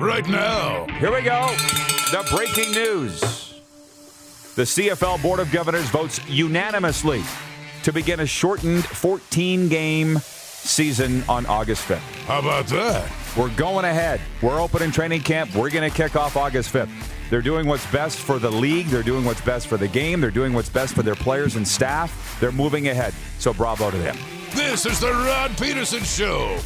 right now. Here we go. The breaking news. The CFL Board of Governors votes unanimously to begin a shortened 14 game season on August 5th. How about that? We're going ahead. We're opening training camp. We're going to kick off August 5th. They're doing what's best for the league. They're doing what's best for the game. They're doing what's best for their players and staff. They're moving ahead. So bravo to them. This is the Rod Pedersen Show.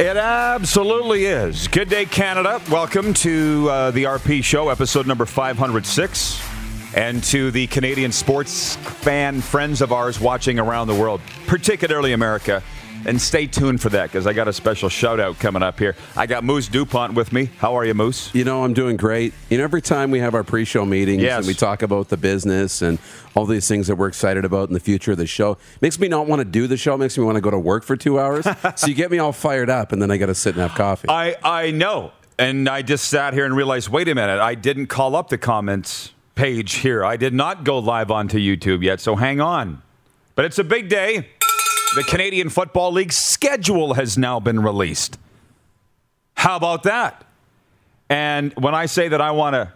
It absolutely is. Good day, Canada. Welcome to uh, the RP Show, episode number 506, and to the Canadian sports fan friends of ours watching around the world, particularly America. And stay tuned for that because I got a special shout out coming up here. I got Moose DuPont with me. How are you, Moose? You know, I'm doing great. You know, every time we have our pre show meetings Yes. and we talk about the business and all these things that we're excited about in the future of the show, makes me not want to do the show, makes me want to go to work for two hours. so you get me all fired up and then I got to sit and have coffee. I, I know. And I just sat here and realized wait a minute, I didn't call up the comments page here. I did not go live onto YouTube yet, so hang on. But it's a big day. The Canadian Football League schedule has now been released. How about that? And when I say that I want to.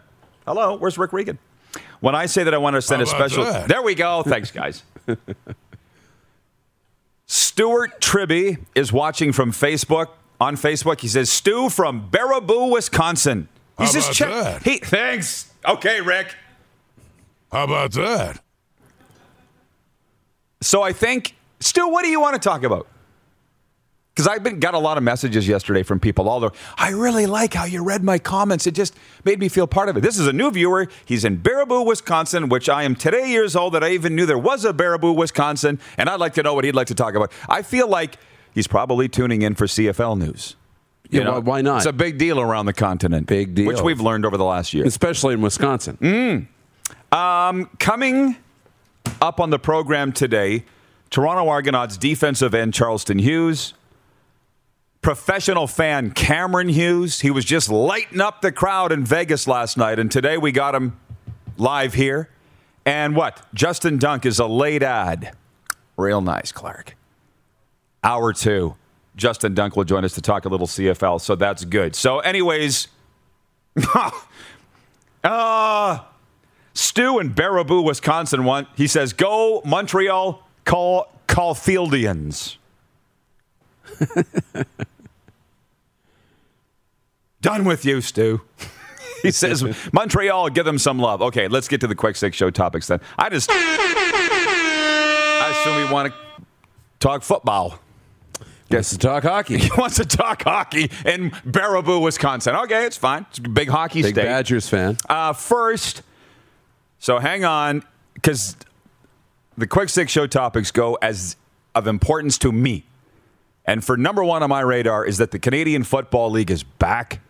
Hello, where's Rick Regan? When I say that I want to send a special. that? There we go. Thanks, guys. Stuart Tribby is watching from Facebook. On Facebook, he says, Stu from Baraboo, Wisconsin. He's How just about check- that? He, thanks. Okay, Rick. How about that? So I think, Stu, what do you want to talk about? Because I've been got a lot of messages yesterday from people. All the I really like how you read my comments. It just made me feel part of it. This is a new viewer. He's in Baraboo, Wisconsin, which I am today years old that I even knew there was a Baraboo, Wisconsin, and I'd like to know what he'd like to talk about. I feel like he's probably tuning in for CFL news. You Yeah, why- why not? It's a big deal around the continent. Big deal. which we've learned over the last year. Especially in Wisconsin. Mm. Coming up on the program today, Toronto Argonauts defensive end Charleston Hughes, professional fan Cameron Hughes. He was just lighting up the crowd in Vegas last night, and today we got him live here. And what? Justin Dunk is a late ad. Real nice, Clark. Hour two. Justin Dunk will join us to talk a little CFL, so that's good. So, anyways, uh, Stu in Baraboo, Wisconsin want he says, go Montreal call Caufieldians. Done with you, Stu. he says, Montreal, give them some love. Okay, let's get to the quick six show topics then. I just I assume we want to talk football. Guess to talk hockey. He wants to talk hockey in Baraboo, Wisconsin. Okay, it's fine. It's a big hockey Big state. Badgers fan. Uh, first, so hang on, because the quick six show topics go as of importance to me. And for number one on my radar is that the Canadian Football League is back.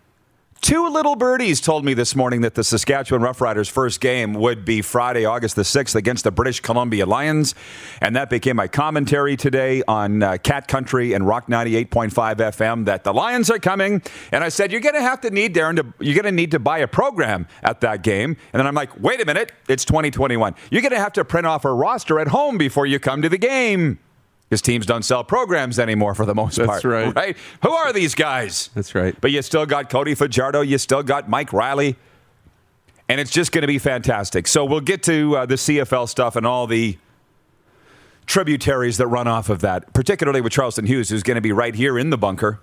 Two little birdies told me this morning that the Saskatchewan Roughriders' first game would be Friday, August the 6th against the British Columbia Lions. And that became my commentary today on uh, Cat Country and Rock 98.5 FM that the Lions are coming. And I said, You're going to have to need, Darren, to, you're going to need to buy a program at that game. And then I'm like, Wait a minute, it's 2021. You're going to have to print off a roster at home before you come to the game. Because teams don't sell programs anymore for the most That's part. right. Right? Who are these guys? That's right. But you still got Cody Fajardo. You still got Mike Riley. And it's just going to be fantastic. So we'll get to uh, the CFL stuff and all the tributaries that run off of that, particularly with Charleston Hughes, who's going to be right here in the bunker,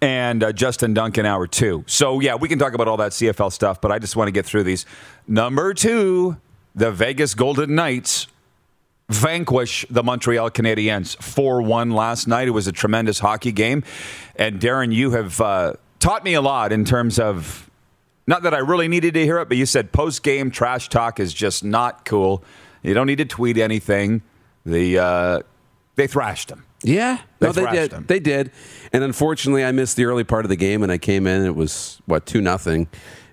and uh, Justin Duncan, hour two. So, yeah, we can talk about all that CFL stuff, but I just want to get through these. Number two, the Vegas Golden Knights vanquish the Montreal Canadiens 4 1 last night. It was a tremendous hockey game. And Darren, you have uh, taught me a lot in terms of not that I really needed to hear it, but you said post game trash talk is just not cool. You don't need to tweet anything. The, uh, they thrashed them. Yeah, They no, they did. them. They did, and unfortunately, I missed the early part of the game, and I came in. It was what two nothing.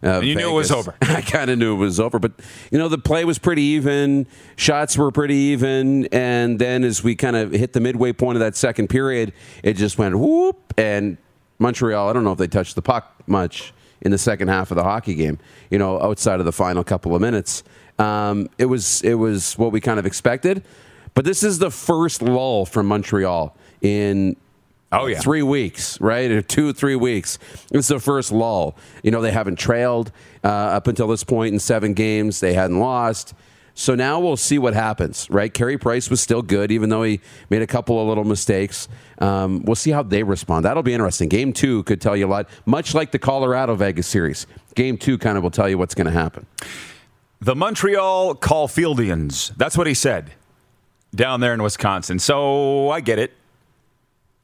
Uh, And you knew it was over. I kind of knew it was over, but you know the play was pretty even, shots were pretty even, and then as we kind of hit the midway point of that second period, it just went whoop, and Montreal. I don't know if they touched the puck much in the second half of the hockey game. You know, outside of the final couple of minutes, um, it was it was what we kind of expected. But this is the first lull from Montreal in Oh, yeah. three weeks, right? Or two, three weeks. It's the first lull. You know, they haven't trailed uh, up until this point in seven games. They hadn't lost. So now we'll see what happens, right? Carey Price was still good, even though he made a couple of little mistakes. Um, we'll see how they respond. That'll be interesting. Game two could tell you a lot, much like the Colorado Vegas series. Game two kind of will tell you what's going to happen. The Montreal Caufieldians. That's what he said down there in Wisconsin. So I get it.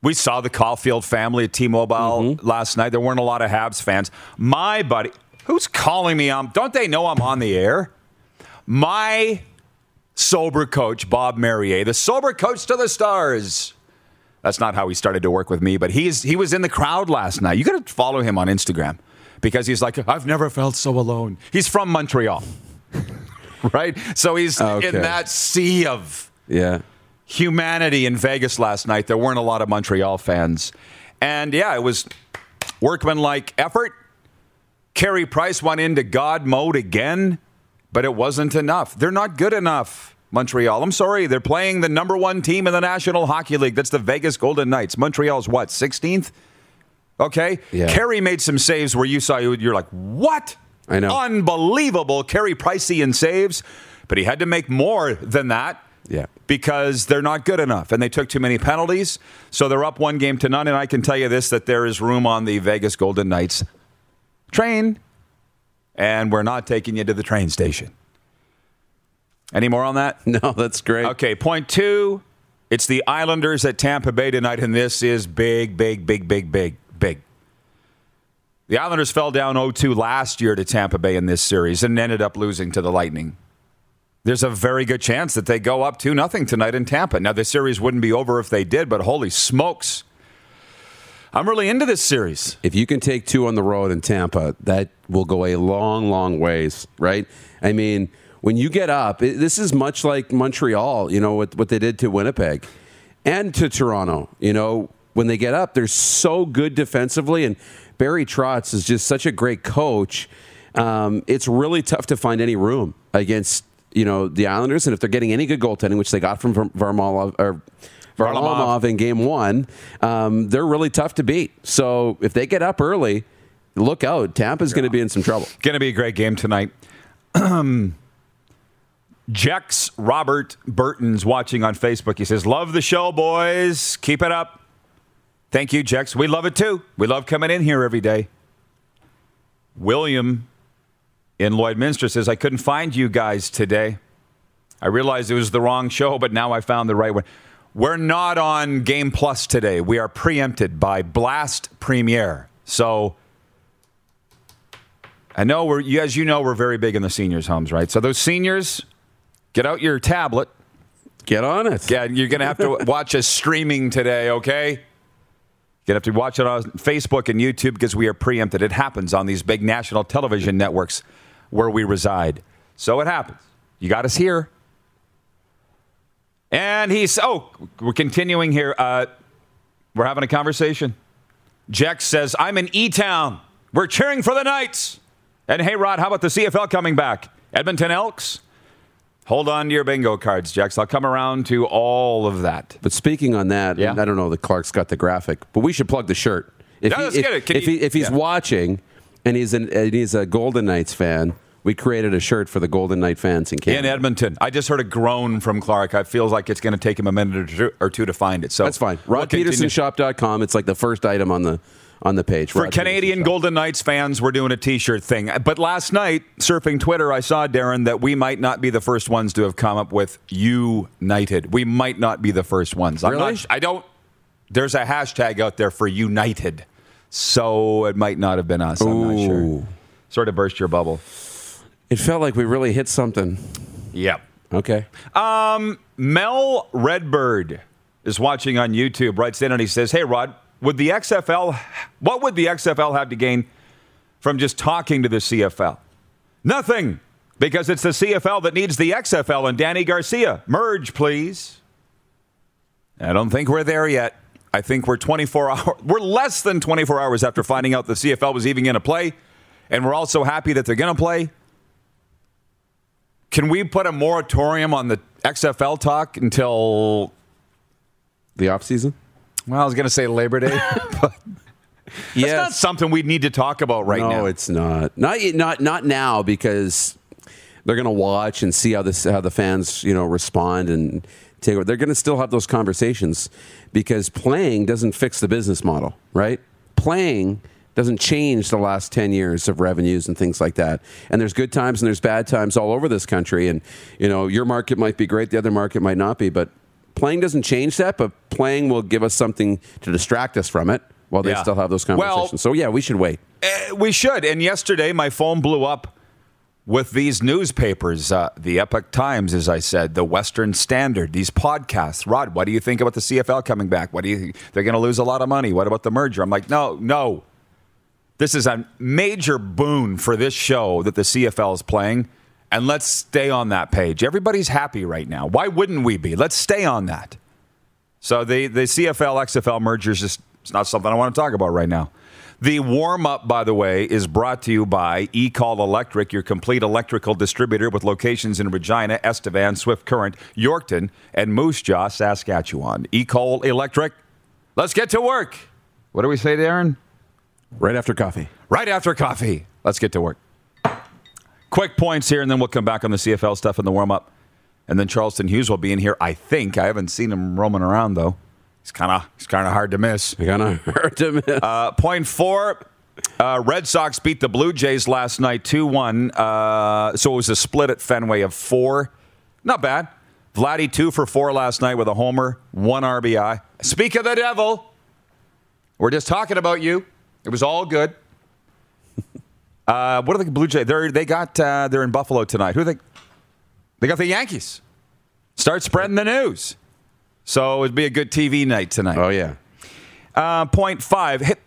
We saw the Caufield family at T-Mobile last night. There weren't a lot of Habs fans. My buddy, who's calling me? Um, don't they know I'm on the air? My sober coach, Bob Merrier, the sober coach to the stars. That's not how he started to work with me, but he's he was in the crowd last night. You got to follow him on Instagram because he's like, I've never felt so alone. He's from Montreal, right? So he's Okay. in that sea of Yeah. humanity in Vegas last night. There weren't a lot of Montreal fans. And yeah, it was workmanlike effort. Carey Price went into God mode again, but it wasn't enough. They're not good enough, Montreal. I'm sorry. They're playing the number one team in the National Hockey League. That's the Vegas Golden Knights. Montreal's what, 16th? Okay. Yeah. Carey made some saves where you saw you, you're like, what? I know. Unbelievable. Carey Pricey in saves, but he had to make more than that Yeah. because they're not good enough and they took too many penalties. So they're up one game to none. And I can tell you this that there is room on the Vegas Golden Knights train, and we're not taking you to the train station. Any more on that? No, that's great. Okay, point two. It's the Islanders at Tampa Bay tonight, and this is big, big, big, big, big, big. The Islanders fell down 0 2 last year to Tampa Bay in this series and ended up losing to the Lightning. There's a very good chance that they go up 2 0 tonight in Tampa. Now, the series wouldn't be over if they did, but holy smokes. I'm really into this series. if you can take two on the road in Tampa, that will go a long, long ways, right? I mean, when you get up, it, this is much like Montreal, you know, what, what they did to Winnipeg and to Toronto. You know, when they get up, they're so good defensively, and Barry Trotz is just such a great coach. Um, it's really tough to find any room against, you know, the Islanders, and if they're getting any good goaltending, which they got from Var- Varlamov or Varlamov. In game one, um, they're really tough to beat. So if they get up early, look out. Tampa's going to be in some trouble. Going to be a great game tonight. Jex Robert Burton's watching on Facebook. He says, Love the show, boys. Keep it up. Thank you, Jex. We love it too. We love coming in here every day. William in Lloydminster says, I couldn't find you guys today. I realized it was the wrong show, but now I found the right one. We're not on Game Plus today. We are preempted by BLAST Premier. So I know we're, as you know, we're very big in the seniors' homes, right? So those seniors, get out your tablet. Get on it. Yeah, you're going to have to watch us streaming today, okay? You're going to have to watch it on Facebook and YouTube because we are preempted. It happens on these big national television networks where we reside. So it happens. You got us here. And he's, oh, we're continuing here. Uh, we're having a conversation. Jex says, I'm in E Town. We're cheering for the Knights. And hey, Rod, how about the CFL coming back? Edmonton Elks? Hold on to your bingo cards, Jax. I'll come around to all of that. But speaking on that, Yeah. I don't know that Clark's got the graphic, but we should plug the shirt. If, Yeah, he- let's if, get it. If, he, if he's yeah. watching and he's, an, and he's a Golden Knights fan, we created a shirt for the Golden Knight fans in Canada. In Edmonton. I just heard a groan from Clark. I feels like it's going to take him a minute or two, or two to find it. So That's fine. RodPedersenShop.com. It's like the first item on the on the page. For Rod Canadian. Golden Knights fans, we're doing a T-shirt thing. But last night, surfing Twitter, I saw Darren that we might not be the first ones to have come up with United. We might not be the first ones. I'm Really? not. I don't. There's a hashtag out there for United, so it might not have been us. I'm not sure. Ooh. Sort of burst your bubble. It felt like we really hit something. Yep. Okay. Um, Mel Redbird is watching on YouTube, writes in and he says, Hey, Rod, would the XFL, what would the XFL have to gain from just talking to the CFL? Nothing, because it's the CFL that needs the XFL and Dany Garcia. Merge, please. I don't think we're there yet. I think we're 24 hours, we're less than 24 hours after finding out the CFL was even going to play. And we're also happy that they're going to play. Can we put a moratorium on the XFL talk until The off season. Well, I was going to say Labor Day, but it's Yes. not something we need to talk about right no, now. it's not. Not not not now because they're going to watch and see how this how the fans you know respond and take. They're going to still have those conversations because playing doesn't fix the business model, right? Playing doesn't change the last 10 years of revenues and things like that. And there's good times and there's bad times all over this country and you know, your market might be great, the other market might not be, but playing doesn't change that, but playing will give us something to distract us from it while they Yeah. still have those Well- conversations. so yeah, we should wait. Eh, we should. And yesterday, my phone blew up with these newspapers, uh, the Epoch Times, as I said, the Western Standard, these podcasts. Rod, what do you think about the CFL coming back? What do you think? They're going to lose a lot of money. What about the merger? I'm like, no, no. This is a major boon for this show that the CFL is playing. And let's stay on that page. Everybody's happy right now. Why wouldn't we be? Let's stay on that. So the, the CFL XFL merger is just it's not something I want to talk about right now. The warm up, by the way, is brought to you by EECOL Electric, your complete electrical distributor with locations in Regina, Estevan, Swift Current, Yorkton, and Moose Jaw, Saskatchewan. EECOL Electric. Let's get to work. What do we say, Darren? Right after coffee. Right after coffee. Let's get to work. Quick points here, and then we'll come back on the CFL stuff in the warm up. And then Charleston Hughes will be in here. I think I haven't seen him roaming around though. He's kind of he's kind of hard to miss. Kind of heard him. Uh, point four. Uh, Red Sox beat the Blue Jays last night 2 1. Uh, so it was a split at Fenway of four. Not bad. Vladdy, two for four last night with a homer, one RBI. Speak of the devil. We're just talking about you. It was all good. Uh, what are the Blue Jays? They're, they got, uh, they're in Buffalo tonight. Who are they? They got the Yankees. Start spreading the news. So it'd be a good TV night tonight. oh yeah. Uh, point five. Hit.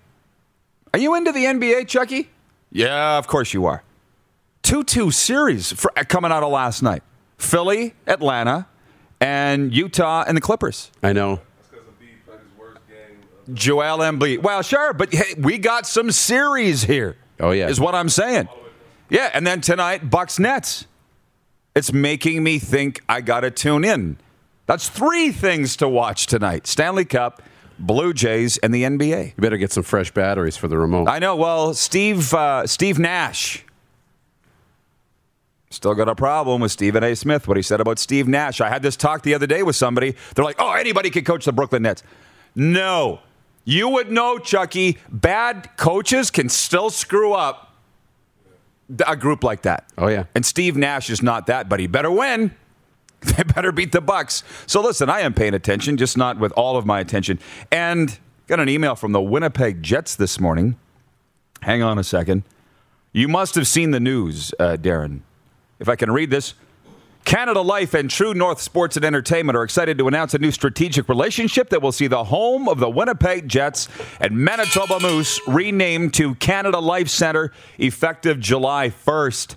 Are you into the NBA, Chucky? Yeah, of course you are. 2 2 series for, uh, coming out of last night Philly, Atlanta, and Utah and the Clippers. I know. Joel Embiid. Well, sure, but hey, we got some series here. Oh, yeah. Is what I'm saying. Yeah, and then tonight, Bucks Nets. It's making me think I got to tune in. That's three things to watch tonight Stanley Cup, Blue Jays, and the NBA. You better get some fresh batteries for the remote. I know. Well, Steve uh, Steve Nash still got a problem with Stephen A. Smith. What he said about Steve Nash. I had this talk the other day with somebody. They're like, "Oh, anybody can coach the Brooklyn Nets." No, you would know, Chucky. Bad coaches can still screw up a group like that. Oh, yeah. And Steve Nash is not that, but he better win. They better beat the Bucks. So listen, I am paying attention, just not with all of my attention. And got an email from the Winnipeg Jets this morning. Hang on a second. You must have seen the news, uh, Darren. If I can read this. Canada Life and True North Sports and Entertainment are excited to announce a new strategic relationship that will see the home of the Winnipeg Jets and Manitoba Moose renamed to Canada Life Center effective July 1st.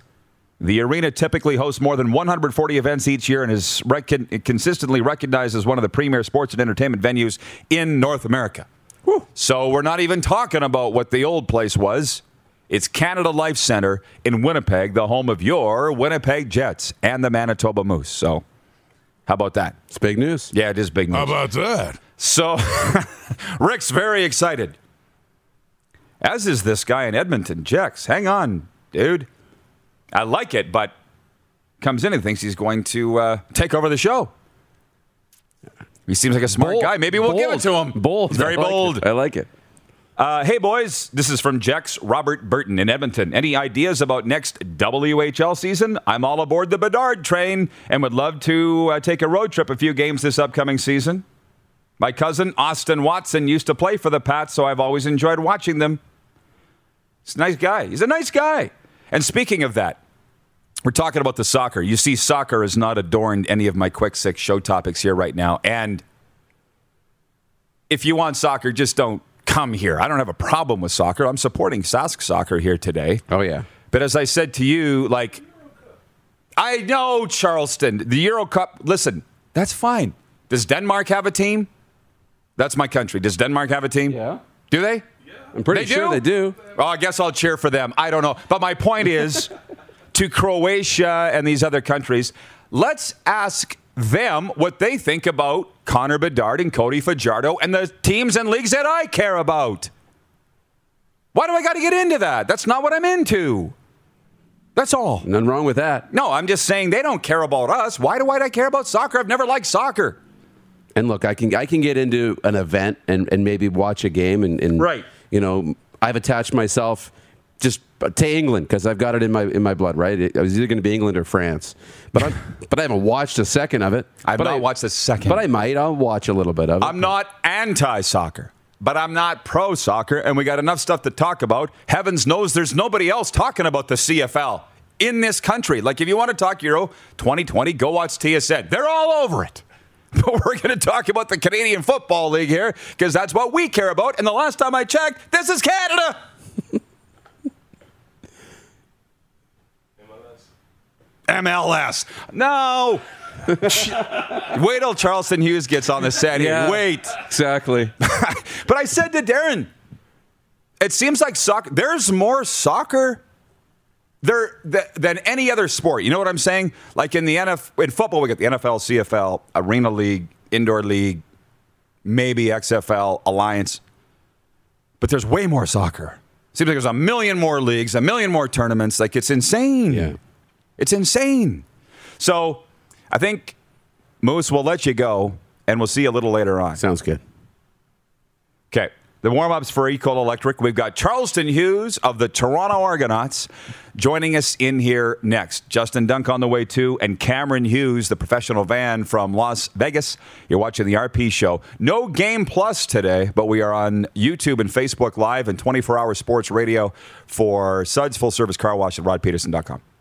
The arena typically hosts more than 140 events each year and is rec- consistently recognized as one of the premier sports and entertainment venues in North America. So we're not even talking about what the old place was. It's Canada Life Center in Winnipeg, the home of your Winnipeg Jets and the Manitoba Moose. So, how about that? It's big news. Yeah, it is big news. How about that? So, Rick's very excited. As is this guy in Edmonton, Jex. Hang on, dude. I like it, but comes in and thinks he's going to uh, take over the show. He seems like a smart Bold. guy. Maybe we'll give it to him. Bold. He's very I like bold. it. I like it. Uh, hey, boys, this is from Jex Robert Burton in Edmonton. Any ideas about next WHL season? I'm all aboard the Bedard train and would love to uh, take a road trip a few games this upcoming season. My cousin, Austin Watson, used to play for the Pats, so I've always enjoyed watching them. He's a nice guy. He's a nice guy. And speaking of that, we're talking about the soccer. You see, soccer has not adorned any of my quick six show topics here right now. And if you want soccer, just don't come here. I don't have a problem with soccer. I'm supporting Sask soccer here today. Oh yeah. But as I said to you, like, I know Charleston, the Euro Cup. Listen, that's fine. Does Denmark have a team? That's my country. Does Denmark have a team? Yeah. Do they? I'm pretty They sure do? they do. Well, I guess I'll cheer for them. I don't know. But my point is to Croatia and these other countries, let's ask them what they think about Connor Bedard and Cody Fajardo and the teams and leagues that I care about. Why do I got to get into that? That's not what I'm into. That's all. Nothing wrong with that. No, I'm just saying they don't care about us. Why do I care about soccer? I've never liked soccer. And look, I can I can get into an event and, and maybe watch a game and, and Right. You know, I've attached myself just to England because I've got it in my in my blood. Right, it, was either going to be England or France, but I but I haven't watched a second of it. I've but not I, watched a second. but I might. I'll watch a little bit of it. I'm not anti soccer, but I'm not pro soccer, and we got enough stuff to talk about. Heavens knows there's nobody else talking about the CFL in this country. Like, if you want to talk Euro 2020, go watch TSN. They're all over it. But we're going to talk about the Canadian Football League here because that's what we care about. And the last time I checked, this is Canada. MLS. No. Wait till Charleston Hughes gets on the set here. Yeah. Wait. exactly. But I said to Darren, it seems like soccer. There's more soccer there than any other sport. You know what I'm saying? Like in the NFL, in football, we got the NFL, CFL, Arena League, Indoor League, maybe XFL, Alliance. But there's way more soccer. Seems like there's a million more leagues, a million more tournaments. Like it's insane. Yeah. It's insane. So I think Moose will let you go, and we'll see you a little later on. Sounds good. Okay. The warm ups for EECOL Electric. We've got Charleston Hughes of the Toronto Argonauts joining us in here next. Justin Dunk on the way too, and Cameron Hughes, the professional van from Las Vegas. You're watching the RP show. No Game Plus today, but we are on YouTube and Facebook Live and 24 hour sports radio for Suds Full Service Car Wash at rodpedersen.com.